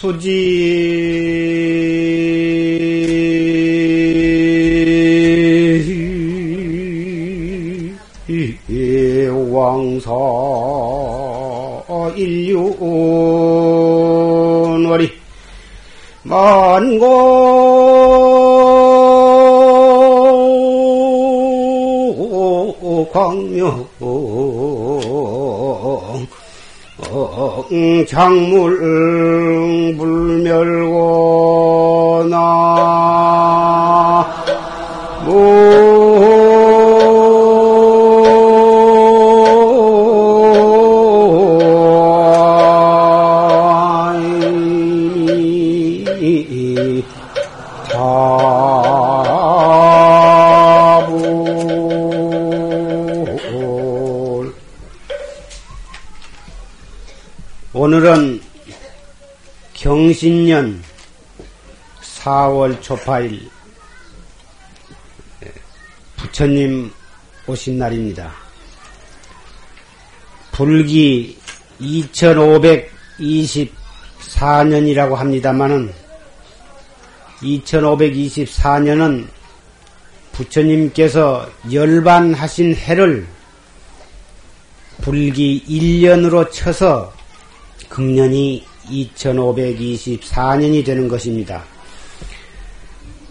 수지. 왕사 인류원월이 만고 광명 장물 초파일 부처님 오신 날입니다. 불기 2524년이라고 합니다마는 2524년은 부처님께서 열반하신 해를 불기 1년으로 쳐서 금년이 2524년이 되는 것입니다.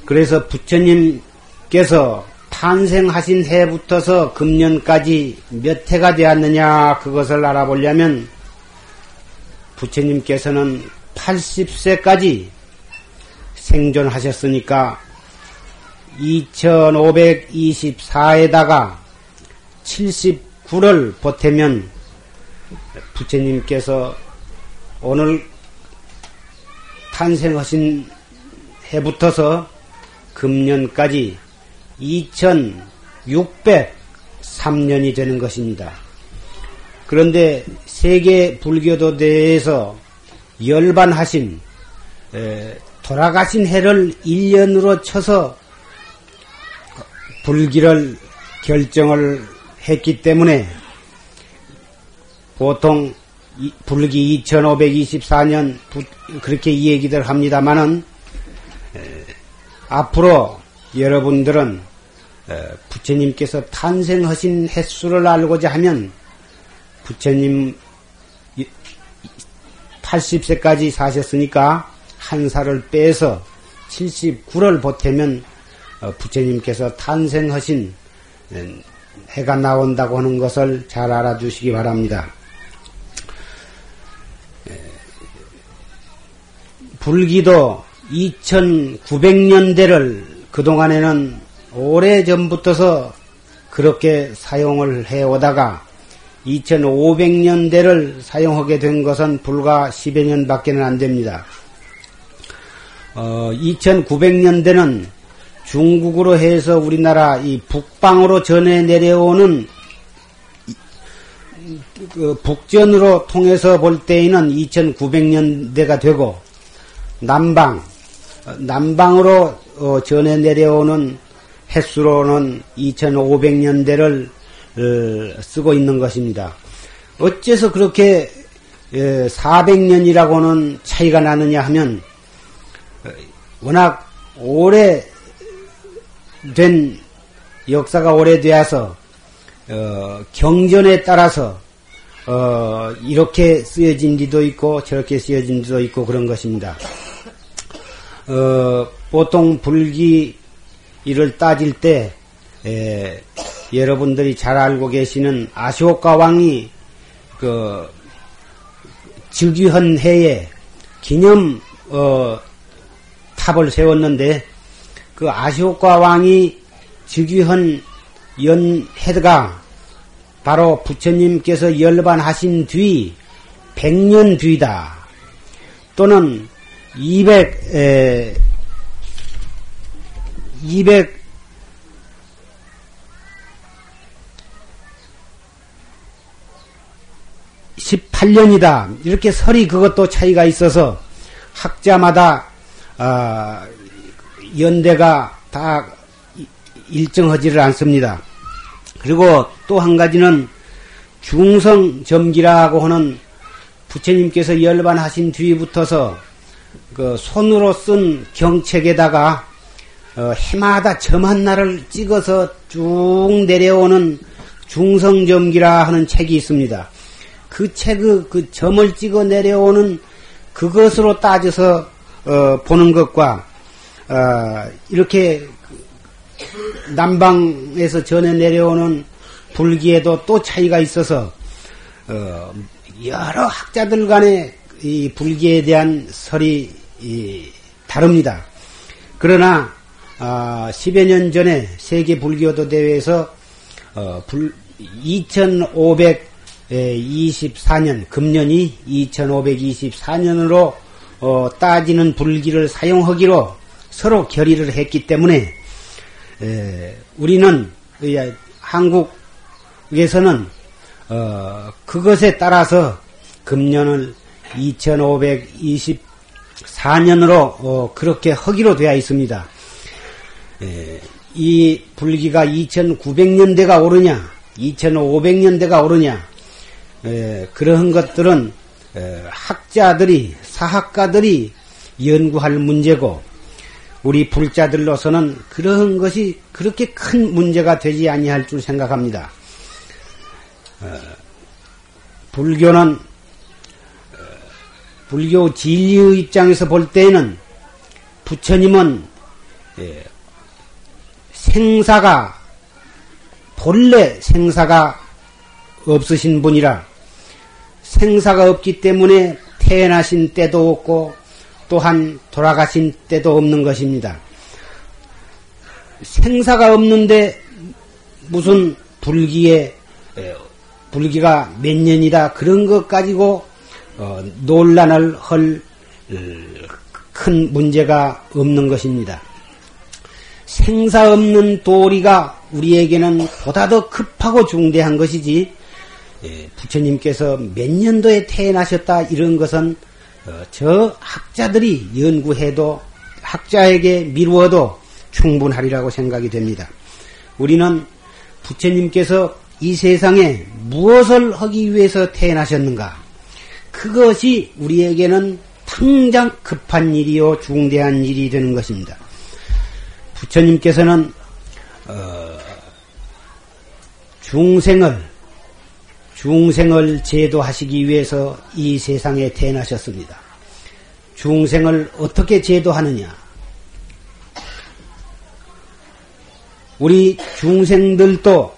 그래서 부처님께서 탄생하신 해부터서 금년까지 몇 해가 되었느냐 그것을 알아보려면 부처님께서는 80세까지 생존하셨으니까 2524에다가 79를 보태면 부처님께서 오늘 탄생하신 해부터서 금년까지 2603년이 되는 것입니다. 그런데 세계 불교도 대해서 열반하신 돌아가신 해를 1년으로 쳐서 불기를 결정을 했기 때문에 보통 불기 2524년 그렇게 이 얘기들 합니다마는 앞으로 여러분들은 부처님께서 탄생하신 횟수를 알고자 하면 부처님 80세까지 사셨으니까 한 살을 빼서 79를 보태면 어, 부처님께서 탄생하신 해가 나온다고 하는 것을 잘 알아주시기 바랍니다. 불기도 2900년대를 그동안에는 오래 전부터서 그렇게 사용을 해오다가 2500년대를 사용하게 된 것은 불과 10여 년 밖에는 안 됩니다. 어, 2900년대는 중국으로 해서 우리나라 이 북방으로 전해 내려오는 그 북전으로 통해서 볼 때에는 2900년대가 되고 남방, 남방으로 어, 전해 내려오는 횟수로는 2500년대를 어, 쓰고 있는 것입니다. 어째서 그렇게 400년이라고는 차이가 나느냐 하면 어, 워낙 오래 된 역사가 오래되어서 경전에 따라서 이렇게 쓰여진 지도 있고 저렇게 쓰여진 지도 있고 그런 것입니다. 어, 보통 불기를 따질 때 에, 여러분들이 잘 알고 계시는 아시오카 왕이 그 즉위한 해에 기념 어, 탑을 세웠는데 그 아시오카 왕이 즉위한 연해가 바로 부처님께서 열반하신 뒤 100년 뒤다. 또는 200, 에, 200, 18년이다. 이렇게 설이 그것도 차이가 있어서 학자마다 어, 연대가 다 일정하지를 않습니다. 그리고 또 한 가지는 중성점기라고 하는 부처님께서 열반하신 뒤부터서 그 손으로 쓴 경책에다가 어, 해마다 점 하나를 찍어서 쭉 내려오는 중성점기라 하는 책이 있습니다. 그 책의 그 점을 찍어 내려오는 그것으로 따져서 어, 보는 것과 어, 이렇게 남방에서 전해 내려오는 불기에도 또 차이가 있어서 어, 여러 학자들 간의 이 불기에 대한 설이 다릅니다. 그러나 아, 10여 년 전에 세계 불교도 대회에서 어, 불, 2524년 금년이 2524년으로 어, 따지는 불기를 사용하기로 서로 결의를 했기 때문에 에, 우리는 한국에서는 어, 그것에 따라서 금년을 2524년으로 어, 그렇게 하기로 되어 있습니다. 에, 이 불기가 2900년대가 오르냐, 2500년대가 오르냐, 에, 그런 것들은 에, 학자들이, 사학가들이 연구할 문제고, 우리 불자들로서는 그런 것이 그렇게 큰 문제가 되지 아니할 줄 생각합니다. 어, 불교는 어, 불교 진리의 입장에서 볼 때에는 부처님은 예, 생사가 본래 생사가 없으신 분이라 생사가 없기 때문에 태어나신 때도 없고 또한 돌아가신 때도 없는 것입니다. 생사가 없는데 무슨 불기에 불기가 몇 년이다 그런 것 가지고 어, 논란을 할 큰 문제가 없는 것입니다. 생사 없는 도리가 우리에게는 보다 더 급하고 중대한 것이지 예, 부처님께서 몇 년도에 태어나셨다 이런 것은 어, 저 학자들이 연구해도 학자에게 미루어도 충분하리라고 생각이 됩니다. 우리는 부처님께서 이 세상에 무엇을 하기 위해서 태어나셨는가? 그것이 우리에게는 당장 급한 일이요 중대한 일이 되는 것입니다. 부처님께서는 어, 중생을 중생을 제도하시기 위해서 이 세상에 태어나셨습니다. 중생을 어떻게 제도하느냐? 우리 중생들도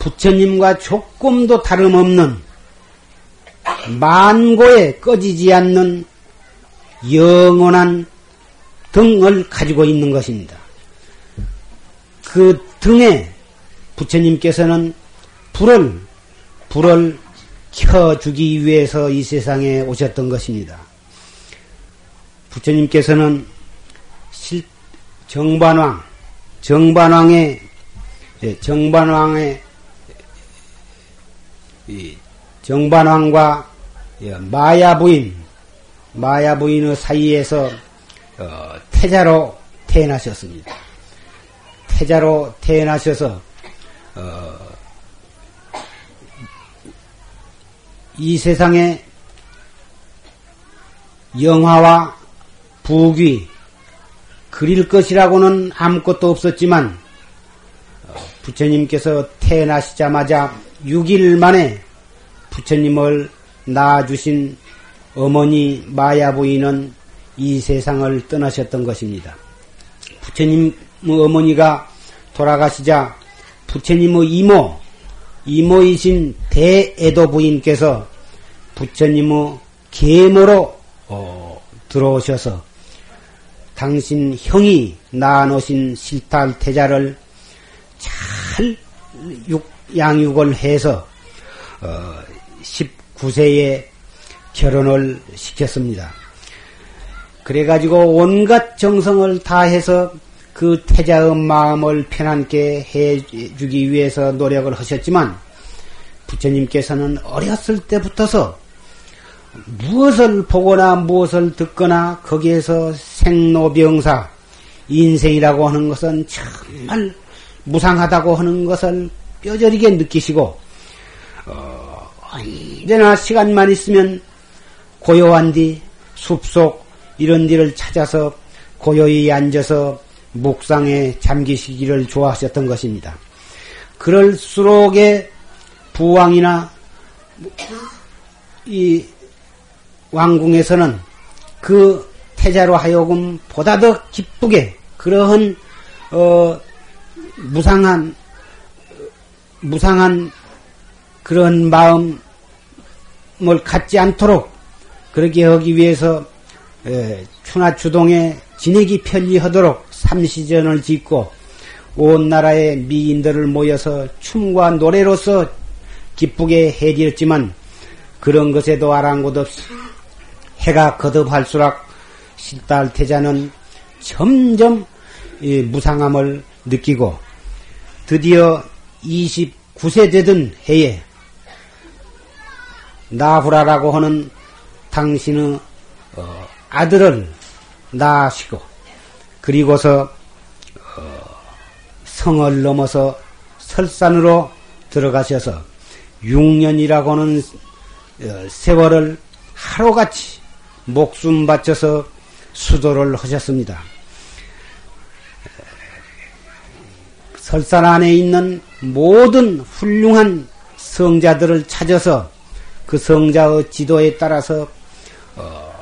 부처님과 조금도 다름없는 만고에 꺼지지 않는 영원한 등을 가지고 있는 것입니다. 그 등에 부처님께서는 불을, 불을 켜주기 위해서 이 세상에 오셨던 것입니다. 부처님께서는 실, 정반왕, 정반왕의, 예, 정반왕의, 정반왕과 예, 마야 부인, 마야 부인의 사이에서 어, 태자로 태어나셨습니다. 태자로 태어나셔서 어, 이 세상에 영화와 부귀 그릴 것이라고는 아무것도 없었지만 어, 부처님께서 태어나시자마자 6일 만에 부처님을 낳아주신 어머니 마야부인은 이 세상을 떠나셨던 것입니다. 부처님 어머니가 돌아가시자 부처님의 이모, 이모이신 대애도 부인께서 부처님의 계모로 어, 들어오셔서 당신 형이 낳아놓으신 실탈 태자를 잘 육, 양육을 해서 어, 19세에 결혼을 시켰습니다. 그래가지고 온갖 정성을 다해서 그 태자의 마음을 편안케 해주기 위해서 노력을 하셨지만 부처님께서는 어렸을 때부터서 무엇을 보거나 무엇을 듣거나 거기에서 생로병사 인생이라고 하는 것은 정말 무상하다고 하는 것을 뼈저리게 느끼시고 어, 언제나 시간만 있으면 고요한 뒤 숲속 이런 데를 찾아서 고요히 앉아서 묵상에 잠기시기를 좋아하셨던 것입니다. 그럴수록에 부왕이나 이 왕궁에서는 그 태자로 하여금 보다 더 기쁘게 그러한 어 무상한 무상한 그런 마음 을 갖지 않도록 그렇게 하기 위해서 추나추동에 지내기 편리하도록 삼시전을 짓고 온 나라의 미인들을 모여서 춤과 노래로서 기쁘게 해드렸지만 그런 것에도 아랑곳 없이 해가 거듭할수록 실달 태자는 점점 무상함을 느끼고 드디어 29세 되던 해에 나후라라고 하는 당신의 어, 아들을 낳으시고 그리고서 어, 성을 넘어서 설산으로 들어가셔서 6년이라고 하는 어, 세월을 하루같이 목숨 바쳐서 수도를 하셨습니다. 설산 안에 있는 모든 훌륭한 성자들을 찾아서 그 성자의 지도에 따라서 어,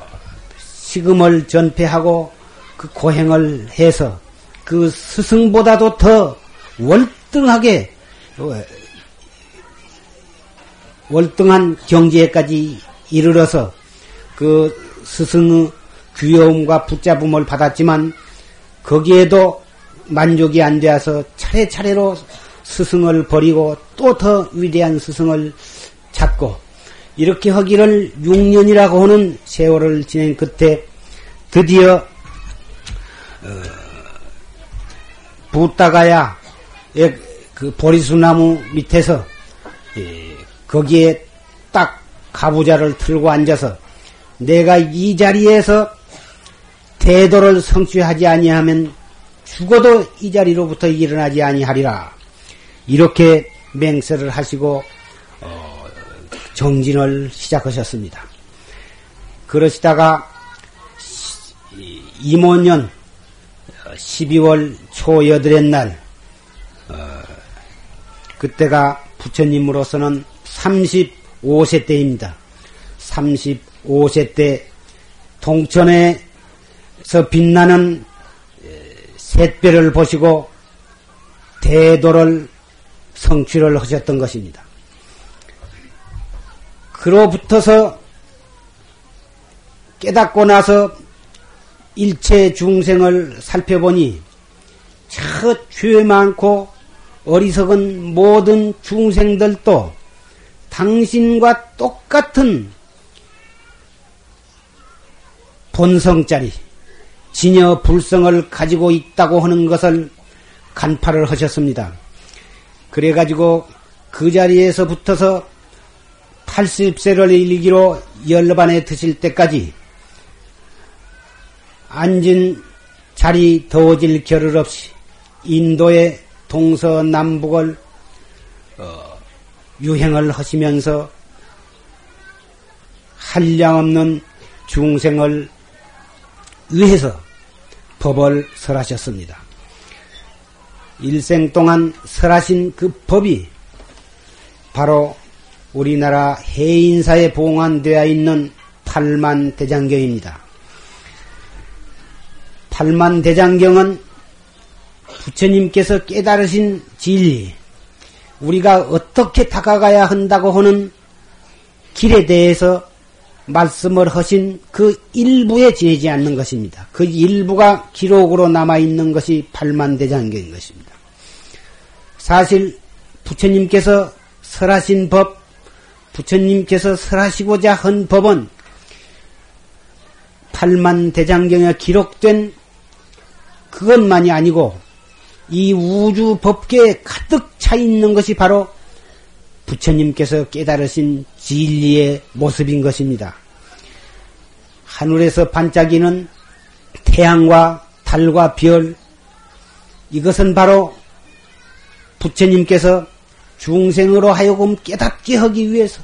시금을 전폐하고 그 고행을 해서 그 스승보다도 더 월등하게 어, 월등한 경지에까지 이르러서 그 스승의 귀여움과 붙잡음을 받았지만 거기에도 만족이 안 되어서 차례차례로 스승을 버리고 또 더 위대한 스승을 찾고 이렇게 하기를 6년이라고 하는 세월을 지낸 끝에 드디어 어, 부다가야 그 보리수나무 밑에서 예, 거기에 딱 가부자를 틀고 앉아서 내가 이 자리에서 대도를 성취하지 아니하면 죽어도 이 자리로부터 일어나지 아니하리라. 이렇게 맹세를 하시고 어, 정진을 시작하셨습니다. 그러시다가 임원년 12월 초 여덟의 날 어, 그때가 부처님으로서는 35세 때입니다. 35세 때 동천에서 빛나는 샛별을 보시고 대도를 성취를 하셨던 것입니다. 그로부터서 깨닫고 나서 일체 중생을 살펴보니 첫죄 많고 어리석은 모든 중생들도 당신과 똑같은 본성짜리 진여 불성을 가지고 있다고 하는 것을 간파를 하셨습니다. 그래가지고 그 자리에서 붙어서 80세를 일기로 열반에 드실 때까지 앉은 자리 더워질 겨를 없이 인도의 동서남북을 어, 유행을 하시면서 한량없는 중생을 위해서 법을 설하셨습니다. 일생 동안 설하신 그 법이 바로 우리나라 해인사에 봉안되어 있는 팔만 대장경입니다. 팔만 대장경은 부처님께서 깨달으신 진리, 우리가 어떻게 다가가야 한다고 하는 길에 대해서 말씀을 하신 그 일부에 지내지 않는 것입니다. 그 일부가 기록으로 남아있는 것이 팔만대장경인 것입니다. 사실 부처님께서 설하신 법, 부처님께서 설하시고자 한 법은 팔만 대장경에 기록된 그것만이 아니고 이 우주 법계에 가득 차 있는 것이 바로 부처님께서 깨달으신 진리의 모습인 것입니다. 하늘에서 반짝이는 태양과 달과 별, 이것은 바로 부처님께서 중생으로 하여금 깨닫게 하기 위해서,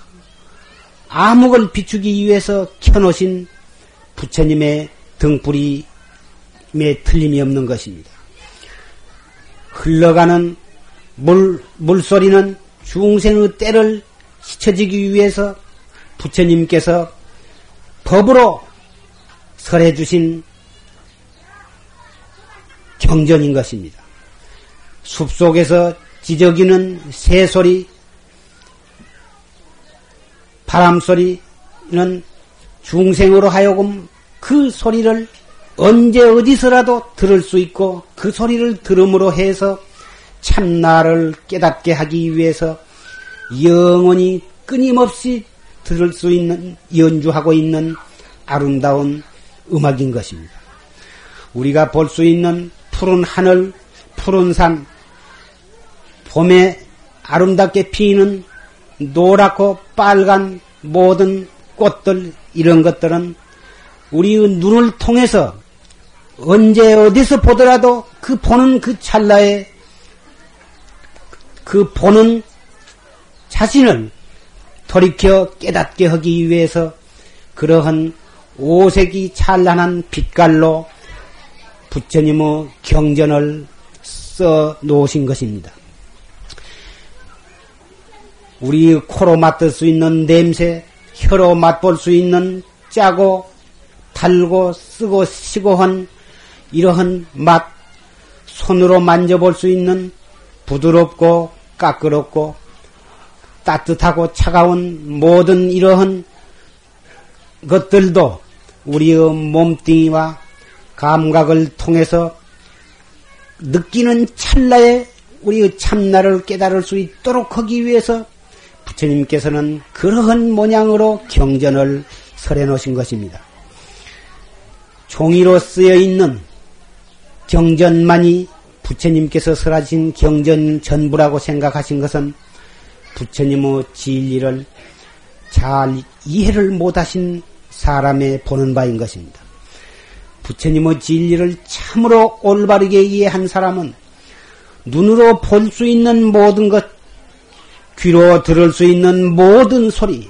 암흑을 비추기 위해서 켜놓으신 부처님의 등불임에 틀림이 없는 것입니다. 흘러가는 물, 물소리는 중생의 때를 잊혀지기 위해서 부처님께서 법으로 설해 주신 경전인 것입니다. 숲속에서 지저귀는 새소리, 바람소리는 중생으로 하여금 그 소리를 언제 어디서라도 들을 수 있고 그 소리를 들음으로 해서 참나를 깨닫게 하기 위해서 영원히 끊임없이 들을 수 있는 연주하고 있는 아름다운 음악인 것입니다. 우리가 볼 수 있는 푸른 하늘, 푸른 산, 봄에 아름답게 피는 노랗고 빨간 모든 꽃들 이런 것들은 우리의 눈을 통해서 언제 어디서 보더라도 그 보는 그 찰나에 그 보는 자신을 돌이켜 깨닫게 하기 위해서 그러한 오색이 찬란한 빛깔로 부처님의 경전을 써 놓으신 것입니다. 우리 코로 맡을 수 있는 냄새, 혀로 맛볼 수 있는 짜고 달고 쓰고 시고 한 이러한 맛, 손으로 만져볼 수 있는 부드럽고 까끄럽고 따뜻하고 차가운 모든 이러한 것들도 우리의 몸뚱이와 감각을 통해서 느끼는 찰나에 우리의 참나를 깨달을 수 있도록 하기 위해서 부처님께서는 그러한 모양으로 경전을 설해 놓으신 것입니다. 종이로 쓰여 있는 경전만이 부처님께서 설하신 경전 전부라고 생각하신 것은 부처님의 진리를 잘 이해를 못하신 사람의 보는 바인 것입니다. 부처님의 진리를 참으로 올바르게 이해한 사람은 눈으로 볼 수 있는 모든 것, 귀로 들을 수 있는 모든 소리,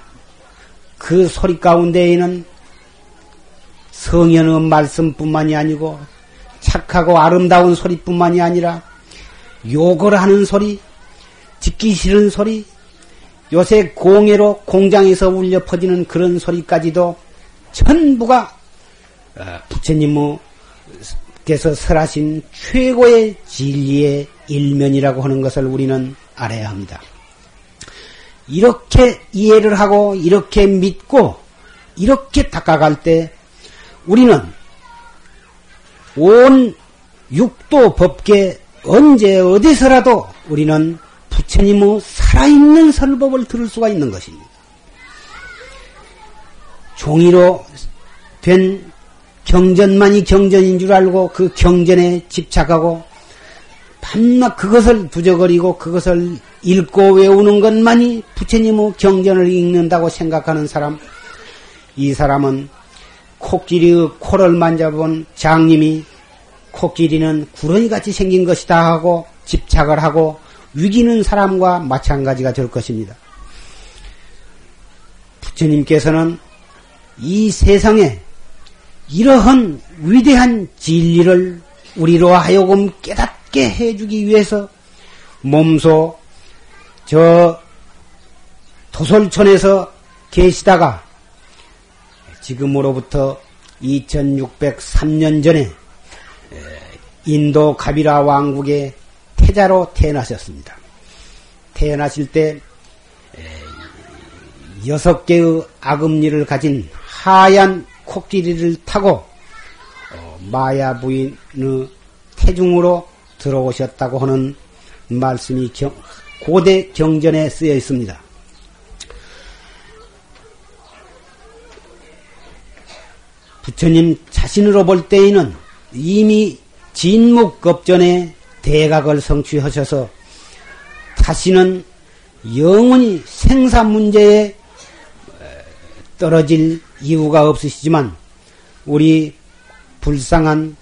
그 소리 가운데에는 성현의 말씀뿐만이 아니고 착하고 아름다운 소리뿐만이 아니라 욕을 하는 소리, 듣기 싫은 소리, 요새 공예로 공장에서 울려 퍼지는 그런 소리까지도 전부가 어, 부처님께서 설하신 최고의 진리의 일면이라고 하는 것을 우리는 알아야 합니다. 이렇게 이해를 하고 이렇게 믿고 이렇게 닦아갈 때 우리는 온 육도 법계 언제 어디서라도 우리는 부처님의 살아있는 설법을 들을 수가 있는 것입니다. 종이로 된 경전만이 경전인 줄 알고 그 경전에 집착하고 밤낮 그것을 부저거리고 그것을 읽고 외우는 것만이 부처님의 경전을 읽는다고 생각하는 사람, 이 사람은 코끼리의 코를 만져본 장님이 코끼리는 구렁이 같이 생긴 것이다 하고 집착을 하고 위기는 사람과 마찬가지가 될 것입니다. 부처님께서는 이 세상에 이러한 위대한 진리를 우리로 하여금 깨닫게 해주기 위해서 몸소 저 도솔촌에서 계시다가 지금으로부터 2603년 전에 인도 가비라 왕국의 태자로 태어나셨습니다. 태어나실 때 여섯 개의 악음리를 가진 하얀 코끼리를 타고 어, 마야 부인의 태중으로 들어오셨다고 하는 말씀이 고대 경전에 쓰여 있습니다. 부처님 자신으로 볼 때에는 이미 진묵겁전에 대각을 성취하셔서 다시는 영원히 생사 문제에 떨어질 이유가 없으시지만 우리 불쌍한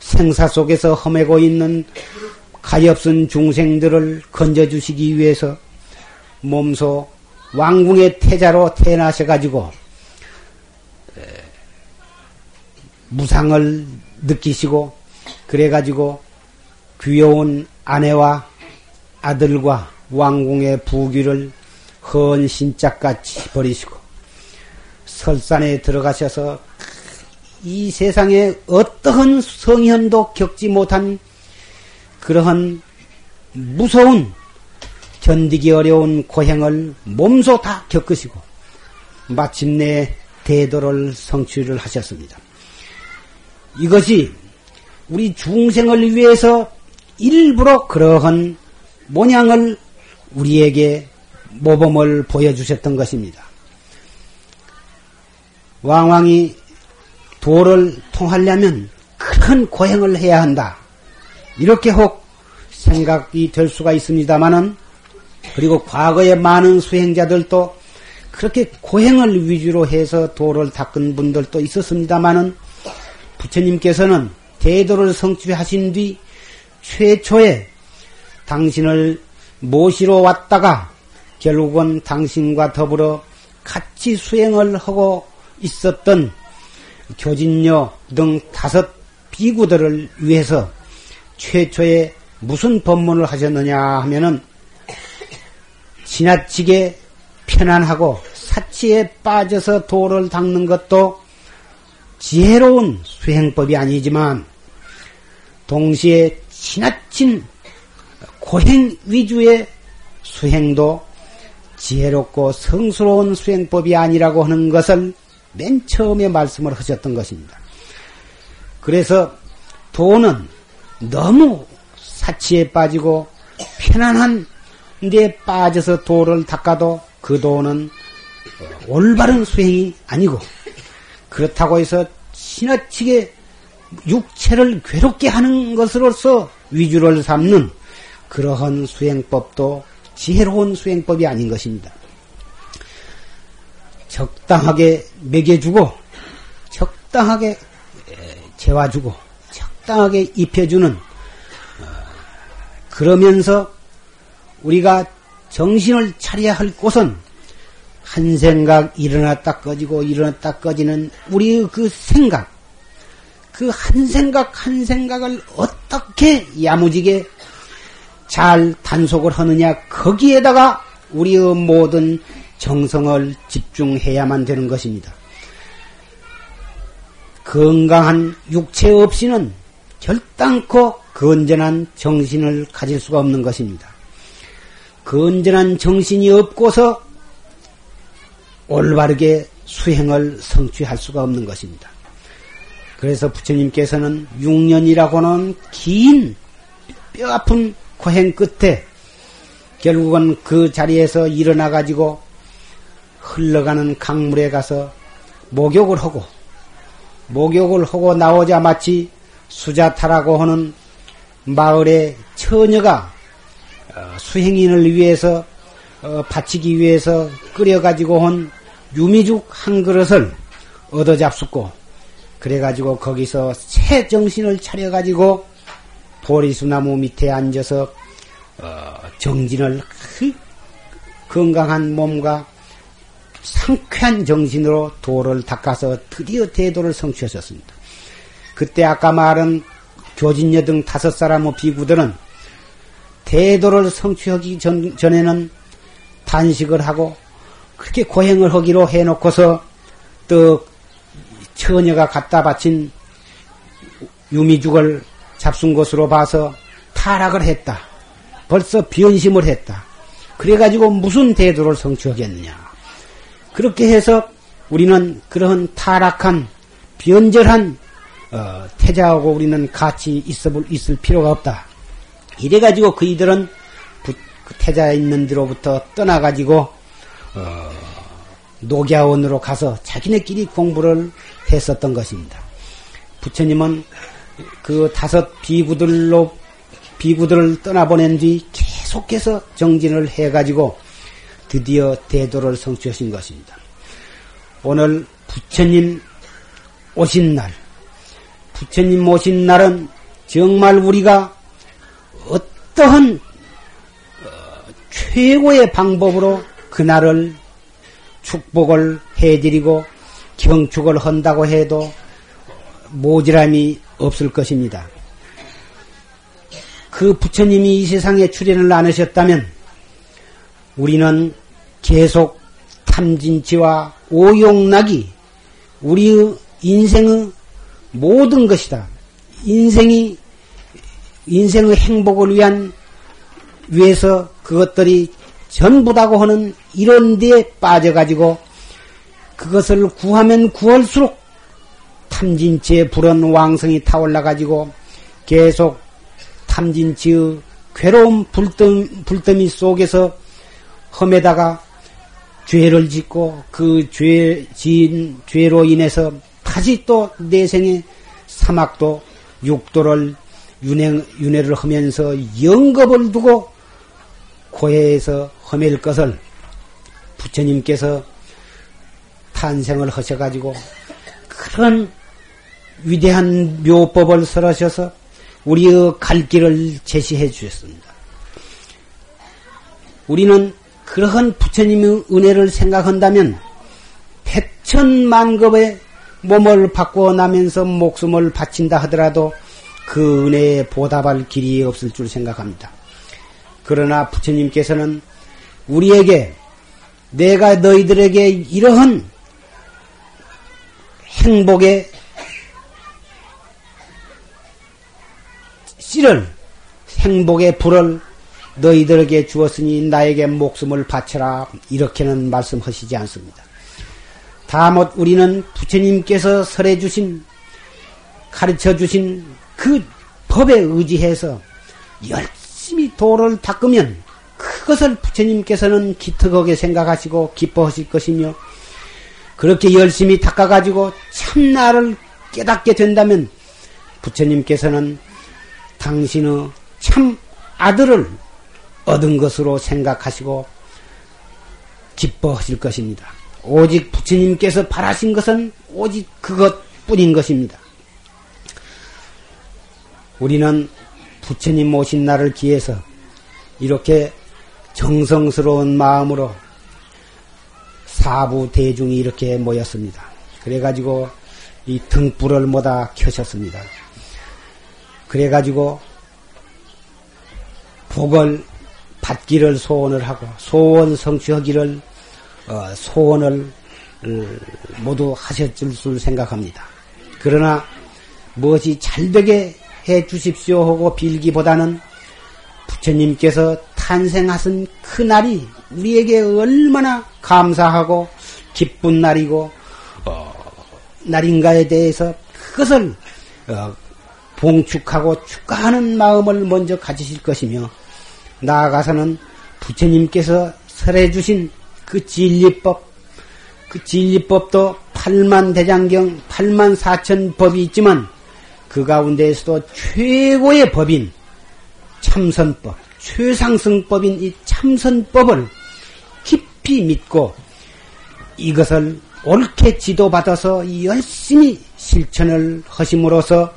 생사 속에서 험해고 있는 가엾은 중생들을 건져주시기 위해서 몸소 왕궁의 태자로 태어나셔가지고 무상을 느끼시고 그래가지고 귀여운 아내와 아들과 왕궁의 부귀를 헌 신짝같이 버리시고 설산에 들어가셔서 이 세상에 어떠한 성현도 겪지 못한 그러한 무서운 견디기 어려운 고행을 몸소 다 겪으시고 마침내 대도를 성취를 하셨습니다. 이것이 우리 중생을 위해서 일부러 그러한 모양을 우리에게 모범을 보여주셨던 것입니다. 왕왕이 도를 통하려면 큰 고행을 해야 한다. 이렇게 혹 생각이 될 수가 있습니다만은 그리고 과거에 많은 수행자들도 그렇게 고행을 위주로 해서 도를 닦은 분들도 있었습니다만은 부처님께서는 대도를 성취하신 뒤 최초에 당신을 모시러 왔다가 결국은 당신과 더불어 같이 수행을 하고 있었던 교진녀 등 다섯 비구들을 위해서 최초에 무슨 법문을 하셨느냐 하면은 지나치게 편안하고 사치에 빠져서 도를 닦는 것도 지혜로운 수행법이 아니지만 동시에 지나친 고행 위주의 수행도 지혜롭고 성스러운 수행법이 아니라고 하는 것을 맨 처음에 말씀을 하셨던 것입니다. 그래서 도는 너무 사치에 빠지고 편안한 데 빠져서 도를 닦아도 그 도는 올바른 수행이 아니고 그렇다고 해서 지나치게 육체를 괴롭게 하는 것으로서 위주를 삼는 그러한 수행법도 지혜로운 수행법이 아닌 것입니다. 적당하게 먹여주고, 적당하게 재워주고, 적당하게 입혀주는, 어, 그러면서 우리가 정신을 차려야 할 곳은 한 생각 일어났다 꺼지고 일어났다 꺼지는 우리의 그 생각, 그 한 생각 한 생각을 어떻게 야무지게 잘 단속을 하느냐 거기에다가 우리의 모든 정성을 집중해야만 되는 것입니다. 건강한 육체 없이는 결단코 건전한 정신을 가질 수가 없는 것입니다. 건전한 정신이 없고서 올바르게 수행을 성취할 수가 없는 것입니다. 그래서 부처님께서는 6년이라고는 긴 뼈아픈 고행 끝에 결국은 그 자리에서 일어나 가지고 흘러가는 강물에 가서 목욕을 하고 목욕을 하고 나오자 마치 수자타라고 하는 마을의 처녀가 어, 수행인을 위해서 어, 바치기 위해서 끓여가지고 온 유미죽 한 그릇을 얻어 잡숫고 그래가지고 거기서 새 정신을 차려가지고 보리수나무 밑에 앉아서 어, 정진을 그 건강한 몸과 상쾌한 정신으로 도를 닦아서 드디어 대도를 성취하셨습니다. 그때 아까 말한 교진여 등 다섯 사람의 비구들은 대도를 성취하기 전, 전에는 단식을 하고 그렇게 고행을 하기로 해놓고서 또 처녀가 갖다 바친 유미죽을 잡순 것으로 봐서 타락을 했다. 벌써 변심을 했다. 그래가지고 무슨 대도를 성취하겠느냐. 그렇게 해서 우리는 그러한 타락한 변절한 어, 태자하고 우리는 같이 있어 있을 필요가 없다. 이래가지고 그 이들은 부, 그 태자 있는 데로부터 떠나가지고 어, 녹야원으로 가서 자기네끼리 공부를 했었던 것입니다. 부처님은 그 다섯 비구들로 비구들을 떠나보낸 뒤 계속해서 정진을 해가지고 드디어 대도를 성취하신 것입니다. 오늘 부처님 오신 날, 부처님 오신 날은 정말 우리가 어떠한 어, 최고의 방법으로 그날을 축복을 해드리고 경축을 한다고 해도 모지람이 없을 것입니다. 그 부처님이 이 세상에 출현을 안 하셨다면 우리는 계속 탐진치와 오용락이 우리의 인생의 모든 것이다. 인생이 인생의 행복을 위한 위해서 그것들이 전부다고 하는 이런 데에 빠져가지고 그것을 구하면 구할수록 탐진치의 불은 왕성이 타올라가지고 계속 탐진치의 괴로운 불덩, 불더미 속에서 험에다가 죄를 짓고 그 죄, 지은 죄로 인해서 다시 또 내생에 사막도 육도를 윤회, 윤회를 하면서 영겁을 두고 고해에서 험일 것을 부처님께서 탄생을 하셔가지고 그런 위대한 묘법을 설하셔서 우리의 갈 길을 제시해 주셨습니다. 우리는 그러한 부처님의 은혜를 생각한다면 백천만급의 몸을 바꾸어 나면서 목숨을 바친다 하더라도 그 은혜에 보답할 길이 없을 줄 생각합니다. 그러나 부처님께서는 우리에게 내가 너희들에게 이러한 행복의 씨를 행복의 불을 너희들에게 주었으니 나에게 목숨을 바쳐라 이렇게는 말씀하시지 않습니다. 다못 우리는 부처님께서 설해 주신 가르쳐 주신 그 법에 의지해서 열심히 도를 닦으면 그것을 부처님께서는 기특하게 생각하시고 기뻐하실 것이며 그렇게 열심히 닦아가지고 참나를 깨닫게 된다면 부처님께서는 당신의 참 아들을 얻은 것으로 생각하시고 기뻐하실 것입니다. 오직 부처님께서 바라신 것은 오직 그것뿐인 것입니다. 우리는 부처님 모신 날을 기해서 이렇게 정성스러운 마음으로 사부 대중이 이렇게 모였습니다. 그래가지고 이 등불을 모다 켜셨습니다. 그래가지고 복을 받기를 소원을 하고 소원 성취하기를 어, 소원을 어, 모두 하셨을 줄 생각합니다. 그러나 무엇이 잘되게 해 주십시오 하고 빌기보다는 부처님께서 탄생하신 그 날이 우리에게 얼마나 감사하고 기쁜 날이고 어, 날인가에 대해서 그것을 어, 봉축하고 축하하는 마음을 먼저 가지실 것이며 나아가서는 부처님께서 설해 주신 그 진리법, 그 진리법도 8만 대장경, 8만 4천 법이 있지만 그 가운데에서도 최고의 법인 참선법, 최상승법인 이 참선법을 깊이 믿고 이것을 옳게 지도받아서 열심히 실천을 하심으로써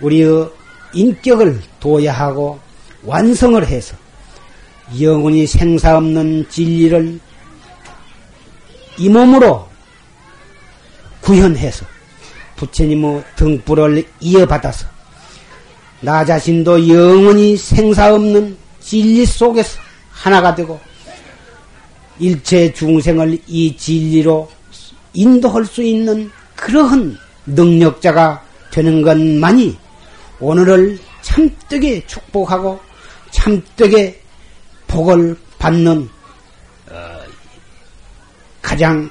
우리의 인격을 도야 하고 완성을 해서 영원히 생사 없는 진리를 이 몸으로 구현해서 부처님의 등불을 이어받아서 나 자신도 영원히 생사 없는 진리 속에서 하나가 되고 일체 중생을 이 진리로 인도할 수 있는 그러한 능력자가 되는 것만이 오늘을 참되게 축복하고 참되게 복을 받는 어, 가장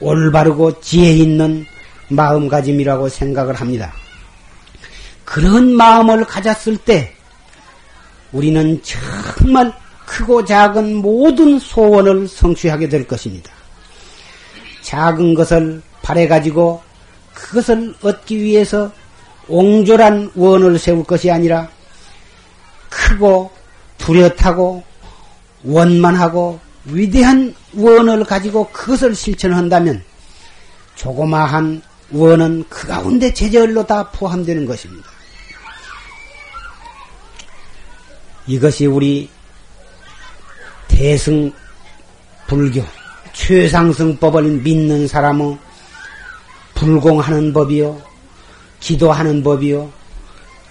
올바르고 지혜 있는 마음가짐이라고 생각을 합니다. 그런 마음을 가졌을 때 우리는 정말 크고 작은 모든 소원을 성취하게 될 것입니다. 작은 것을 바래가지고 그것을 얻기 위해서 옹졸한 원을 세울 것이 아니라 크고 뚜렷하고 원만하고 위대한 원을 가지고 그것을 실천한다면 조그마한 원은 그 가운데 제절로 다 포함되는 것입니다. 이것이 우리 대승 불교 최상승법을 믿는 사람의 불공하는 법이요, 기도하는 법이요,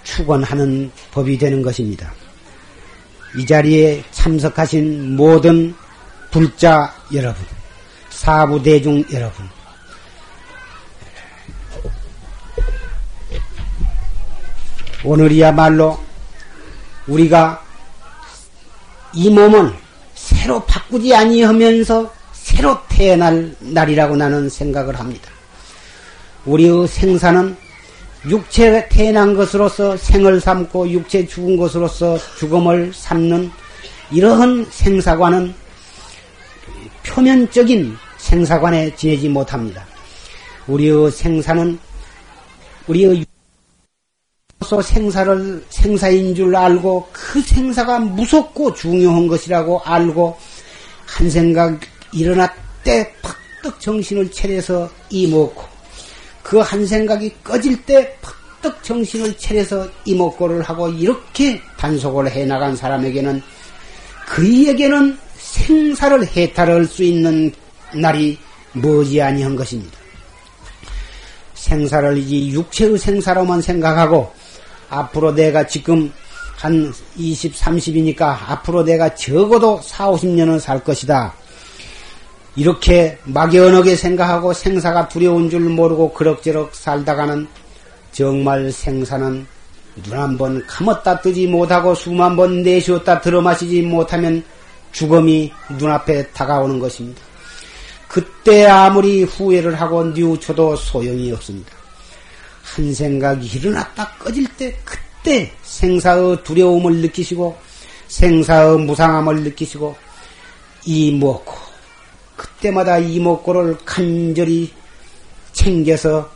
축원하는 법이 되는 것입니다. 이 자리에 참석하신 모든 불자 여러분, 사부대중 여러분, 오늘이야말로 우리가 이 몸을 새로 바꾸지 아니하면서 새로 태어날 날이라고 나는 생각을 합니다. 우리의 생사는 육체 태어난 것으로서 생을 삼고 육체 죽은 것으로서 죽음을 삼는 이러한 생사관은 표면적인 생사관에 지내지 못합니다. 우리의 생사는 우리의 소 생사를 생사인 줄 알고 그 생사가 무섭고 중요한 것이라고 알고 한 생각 일어날 때 팍떡 정신을 차려서 이먹고 그 한 생각이 꺼질 때 팍떡 정신을 차려서 이먹고를 하고 이렇게 단속을 해 나간 사람에게는 그에게는 생사를 해탈할 수 있는 날이 머지 아니한 것입니다. 생사를 이 육체의 생사로만 생각하고 앞으로 내가 지금 한 20, 30이니까 앞으로 내가 적어도 4, 50년은 살 것이다. 이렇게 막연하게 생각하고 생사가 두려운 줄 모르고 그럭저럭 살다가는 정말 생사는 눈 한 번 감았다 뜨지 못하고 숨 한 번 내쉬었다 들어 마시지 못하면 죽음이 눈앞에 다가오는 것입니다. 그때 아무리 후회를 하고 뉘우쳐도 소용이 없습니다. 한 생각이 일어났다 꺼질 때 그때 생사의 두려움을 느끼시고 생사의 무상함을 느끼시고 이먹고 그 때마다 이먹고를 간절히 챙겨서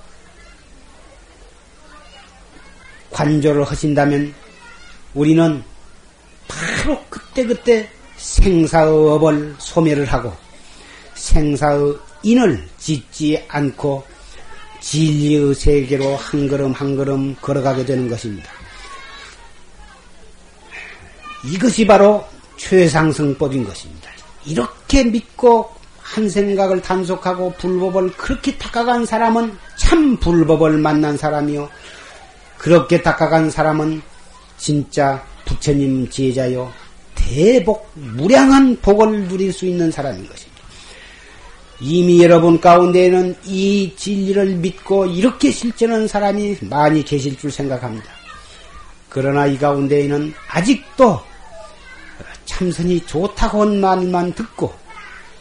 관조를 하신다면 우리는 바로 그때그때 생사의 업을 소멸을 하고 생사의 인을 짓지 않고 진리의 세계로 한 걸음 한 걸음 걸어가게 되는 것입니다. 이것이 바로 최상승법인 것입니다. 이렇게 믿고 한 생각을 단속하고 불법을 그렇게 닦아간 사람은 참 불법을 만난 사람이요. 그렇게 닦아간 사람은 진짜 부처님 제자요. 대복, 무량한 복을 누릴 수 있는 사람인 것입니다. 이미 여러분 가운데에는 이 진리를 믿고 이렇게 실천한 사람이 많이 계실 줄 생각합니다. 그러나 이 가운데에는 아직도 참선이 좋다고 한 말만 듣고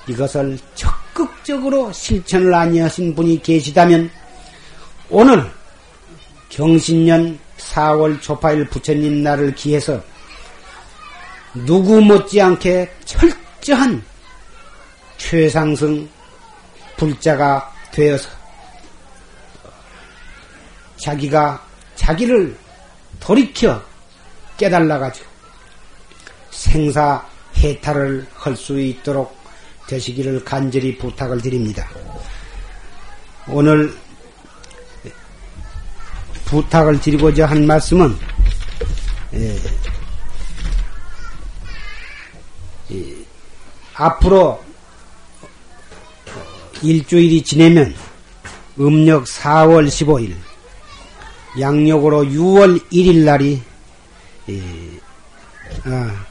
이것을 적극적으로 실천을 아니하신 분이 계시다면 오늘 경신년 4월 초파일 부처님 날을 기해서 누구 못지않게 철저한 최상승 불자가 되어서 자기가 자기를 돌이켜 깨달아가지고 생사 해탈을 할 수 있도록 되시기를 간절히 부탁을 드립니다. 오늘 부탁을 드리고자 한 말씀은 예, 예, 앞으로 일주일이 지내면 음력 4월 15일, 양력으로 6월 1일 날이 예, 아,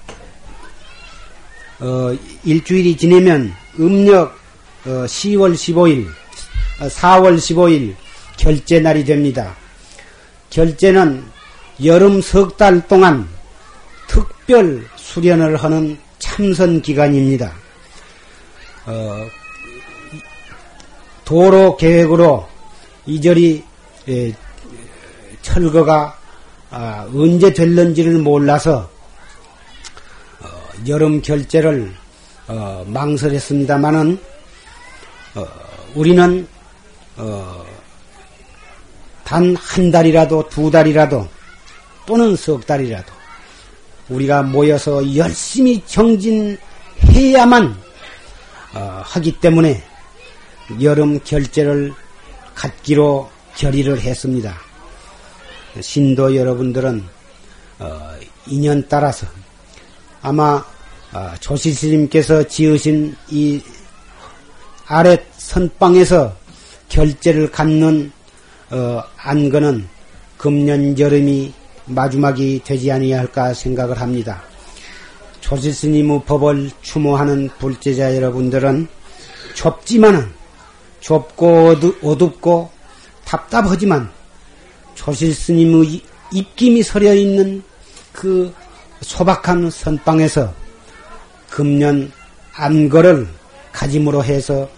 어, 일주일이 지내면 음력 어, 10월 15일, 어, 4월 15일 결제 날이 됩니다. 결제는 여름 석 달 동안 특별 수련을 하는 참선 기간입니다. 어, 도로 계획으로 이절이 예, 철거가 아, 언제 될는지를 몰라서 어, 여름 결제를 어, 망설였습니다마는 어, 우리는 단한 달이라도 두 달이라도 또는 석 달이라도 우리가 모여서 열심히 정진해야만 하기 때문에 여름 결제를 갖기로 결의를 했습니다. 신도 여러분들은 어, 인연 따라서 아마 어, 조시스님께서 지으신 이 아래 선방에서 결제를 갖는 어, 안건은 금년 여름이 마지막이 되지 아니할까 생각을 합니다. 조실스님의 법을 추모하는 불제자 여러분들은 좁지만은 좁고 어둡고 답답하지만 조실스님의 입김이 서려 있는 그 소박한 선방에서 금년 안거를 가짐으로 해서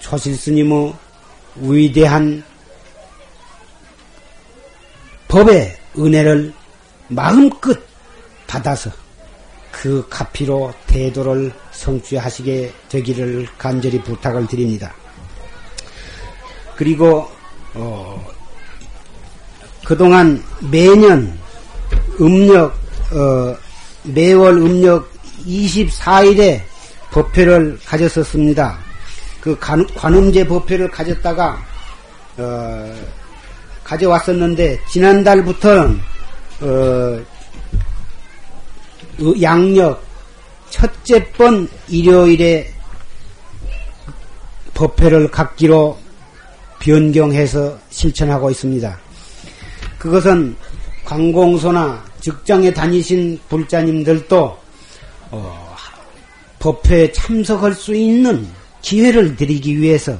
조실스님의 위대한 법의 은혜를 마음껏 받아서 그 가피로 대도를 성취하시게 되기를 간절히 부탁을 드립니다. 그리고 어, 그동안 매년 음력 어, 매월 음력 24일에 법회를 가졌었습니다. 그 관음제 법회를 가졌다가 어, 가져왔었는데 지난달부터는 어, 양력 첫째 번 일요일에 법회를 갖기로 변경해서 실천하고 있습니다. 그것은 관공소나 직장에 다니신 불자님들도 어, 법회에 참석할 수 있는 기회를 드리기 위해서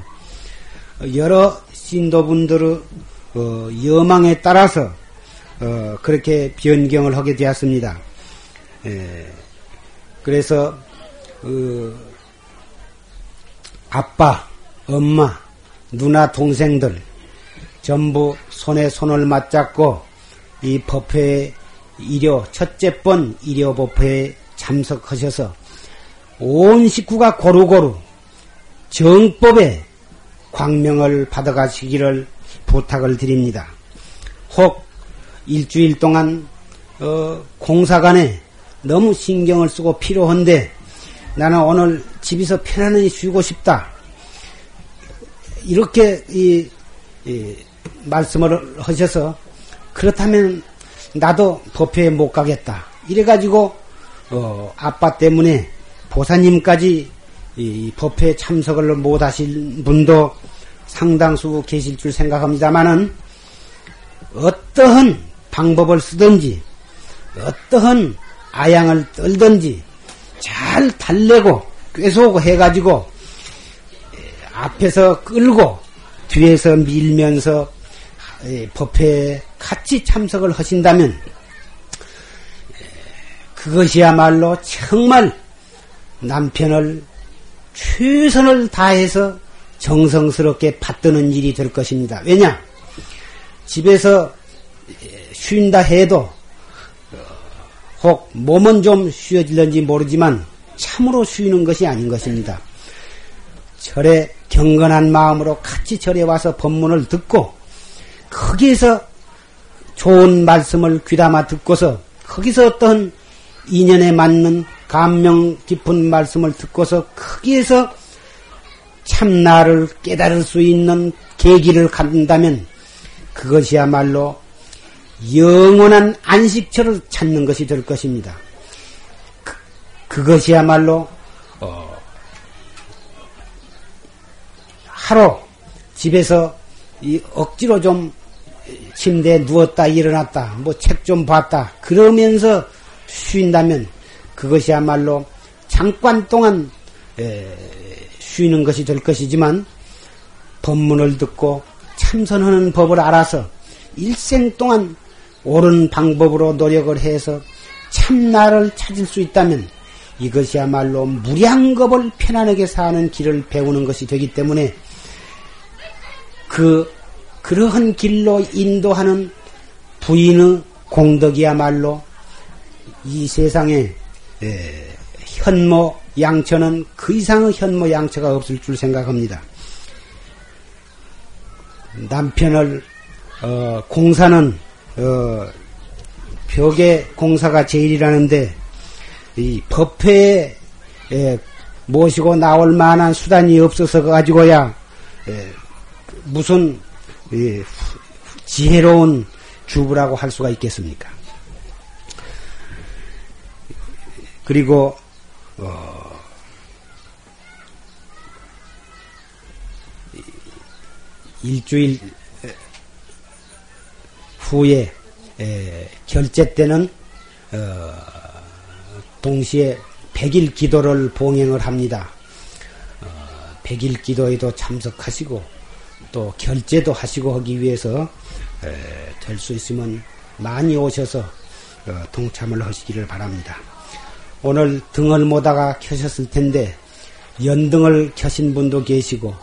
여러 신도분들의 어, 여망에 따라서 어, 그렇게 변경을 하게 되었습니다. 예, 그래서 어, 아빠, 엄마, 누나, 동생들 전부 손에 손을 맞잡고 이 법회 일요 첫째 번 일요 법회에 참석하셔서 온 식구가 고루고루 정법의 광명을 받아가시기를 부탁을 드립니다. 혹 일주일 동안 어, 공사간에 너무 신경을 쓰고 필요한데 나는 오늘 집에서 편안히 쉬고 싶다. 이렇게 이, 이 말씀을 하셔서 그렇다면 나도 법회에 못 가겠다. 이래가지고 어, 아빠 때문에 보사님까지 이 법회에 참석을 못 하신 분도 상당수 계실 줄 생각합니다만은 어떠한 방법을 쓰든지 어떠한 아양을 떨든지 잘 달래고 꿰쏘고 해가지고 앞에서 끌고 뒤에서 밀면서 법회에 같이 참석을 하신다면 그것이야말로 정말 남편을 최선을 다해서 정성스럽게 받드는 일이 될 것입니다. 왜냐? 집에서 쉰다 해도 혹 몸은 좀 쉬어질는지 모르지만 참으로 쉬는 것이 아닌 것입니다. 절에 경건한 마음으로 같이 절에 와서 법문을 듣고 거기에서 좋은 말씀을 귀담아 듣고서 거기서 어떤 인연에 맞는 감명 깊은 말씀을 듣고서 거기에서 참나를 깨달을 수 있는 계기를 갖는다면 그것이야말로 영원한 안식처를 찾는 것이 될 것입니다. 그, 것이야말로 어, 하루 집에서 억지로 좀 침대에 누웠다 일어났다 뭐 책 좀 봤다 그러면서 쉰다면 그것이야말로 잠깐 동안 에, 쉬는 것이 될 것이지만 법문을 듣고 참선하는 법을 알아서 일생 동안 옳은 방법으로 노력을 해서 참나를 찾을 수 있다면 이것이야말로 무량겁을 편안하게 사는 길을 배우는 것이 되기 때문에 그 그러한 길로 인도하는 부인의 공덕이야말로 이 세상에 현모 양처는 그 이상의 현모 양처가 없을 줄 생각합니다. 남편을 어, 공사는 어, 벽에 공사가 제일이라는데 이 법회에 에, 모시고 나올 만한 수단이 없어서 가지고야 에, 무슨 에, 지혜로운 주부라고 할 수가 있겠습니까? 그리고 일주일 후에 결제 때는 어, 동시에 백일 기도를 봉행을 합니다. 어, 백일 기도에도 참석하시고 또 결제도 하시고 하기 위해서 될 수 있으면 많이 오셔서 어, 동참을 하시기를 바랍니다. 오늘 등을 모다가 켜셨을 텐데 연등을 켜신 분도 계시고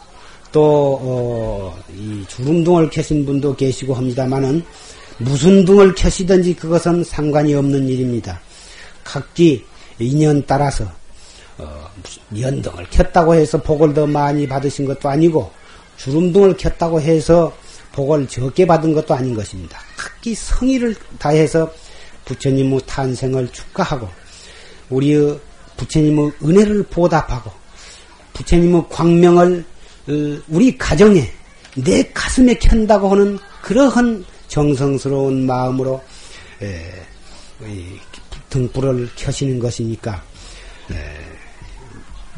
또 어, 주름등을 켜신 분도 계시고 합니다만은 무슨 등을 켜시든지 그것은 상관이 없는 일입니다. 각기 인연 따라서 어, 연등을 켰다고 해서 복을 더 많이 받으신 것도 아니고 주름등을 켰다고 해서 복을 적게 받은 것도 아닌 것입니다. 각기 성의를 다해서 부처님의 탄생을 축하하고 우리의 부처님의 은혜를 보답하고 부처님의 광명을 어, 우리 가정에 내 가슴에 켠다고 하는 그러한 정성스러운 마음으로 등불을 켜시는 것이니까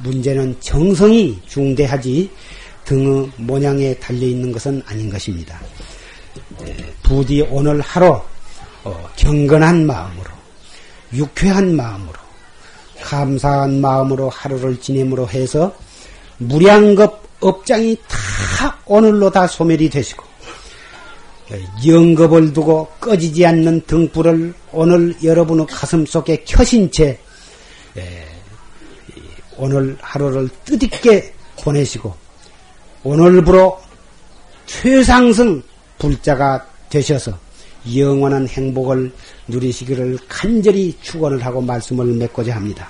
문제는 정성이 중대하지 등의 모양에 달려 있는 것은 아닌 것입니다. 부디 오늘 하루 어, 경건한 마음으로 유쾌한 마음으로 감사한 마음으로 하루를 지냄으로 해서 무량겁 업장이 다 오늘로 다 소멸이 되시고 영겁을 두고 꺼지지 않는 등불을 오늘 여러분의 가슴 속에 켜신 채 오늘 하루를 뜻있게 보내시고 오늘부로 최상승 불자가 되셔서 영원한 행복을 누리시기를 간절히 축원을 하고 말씀을 맺고자 합니다.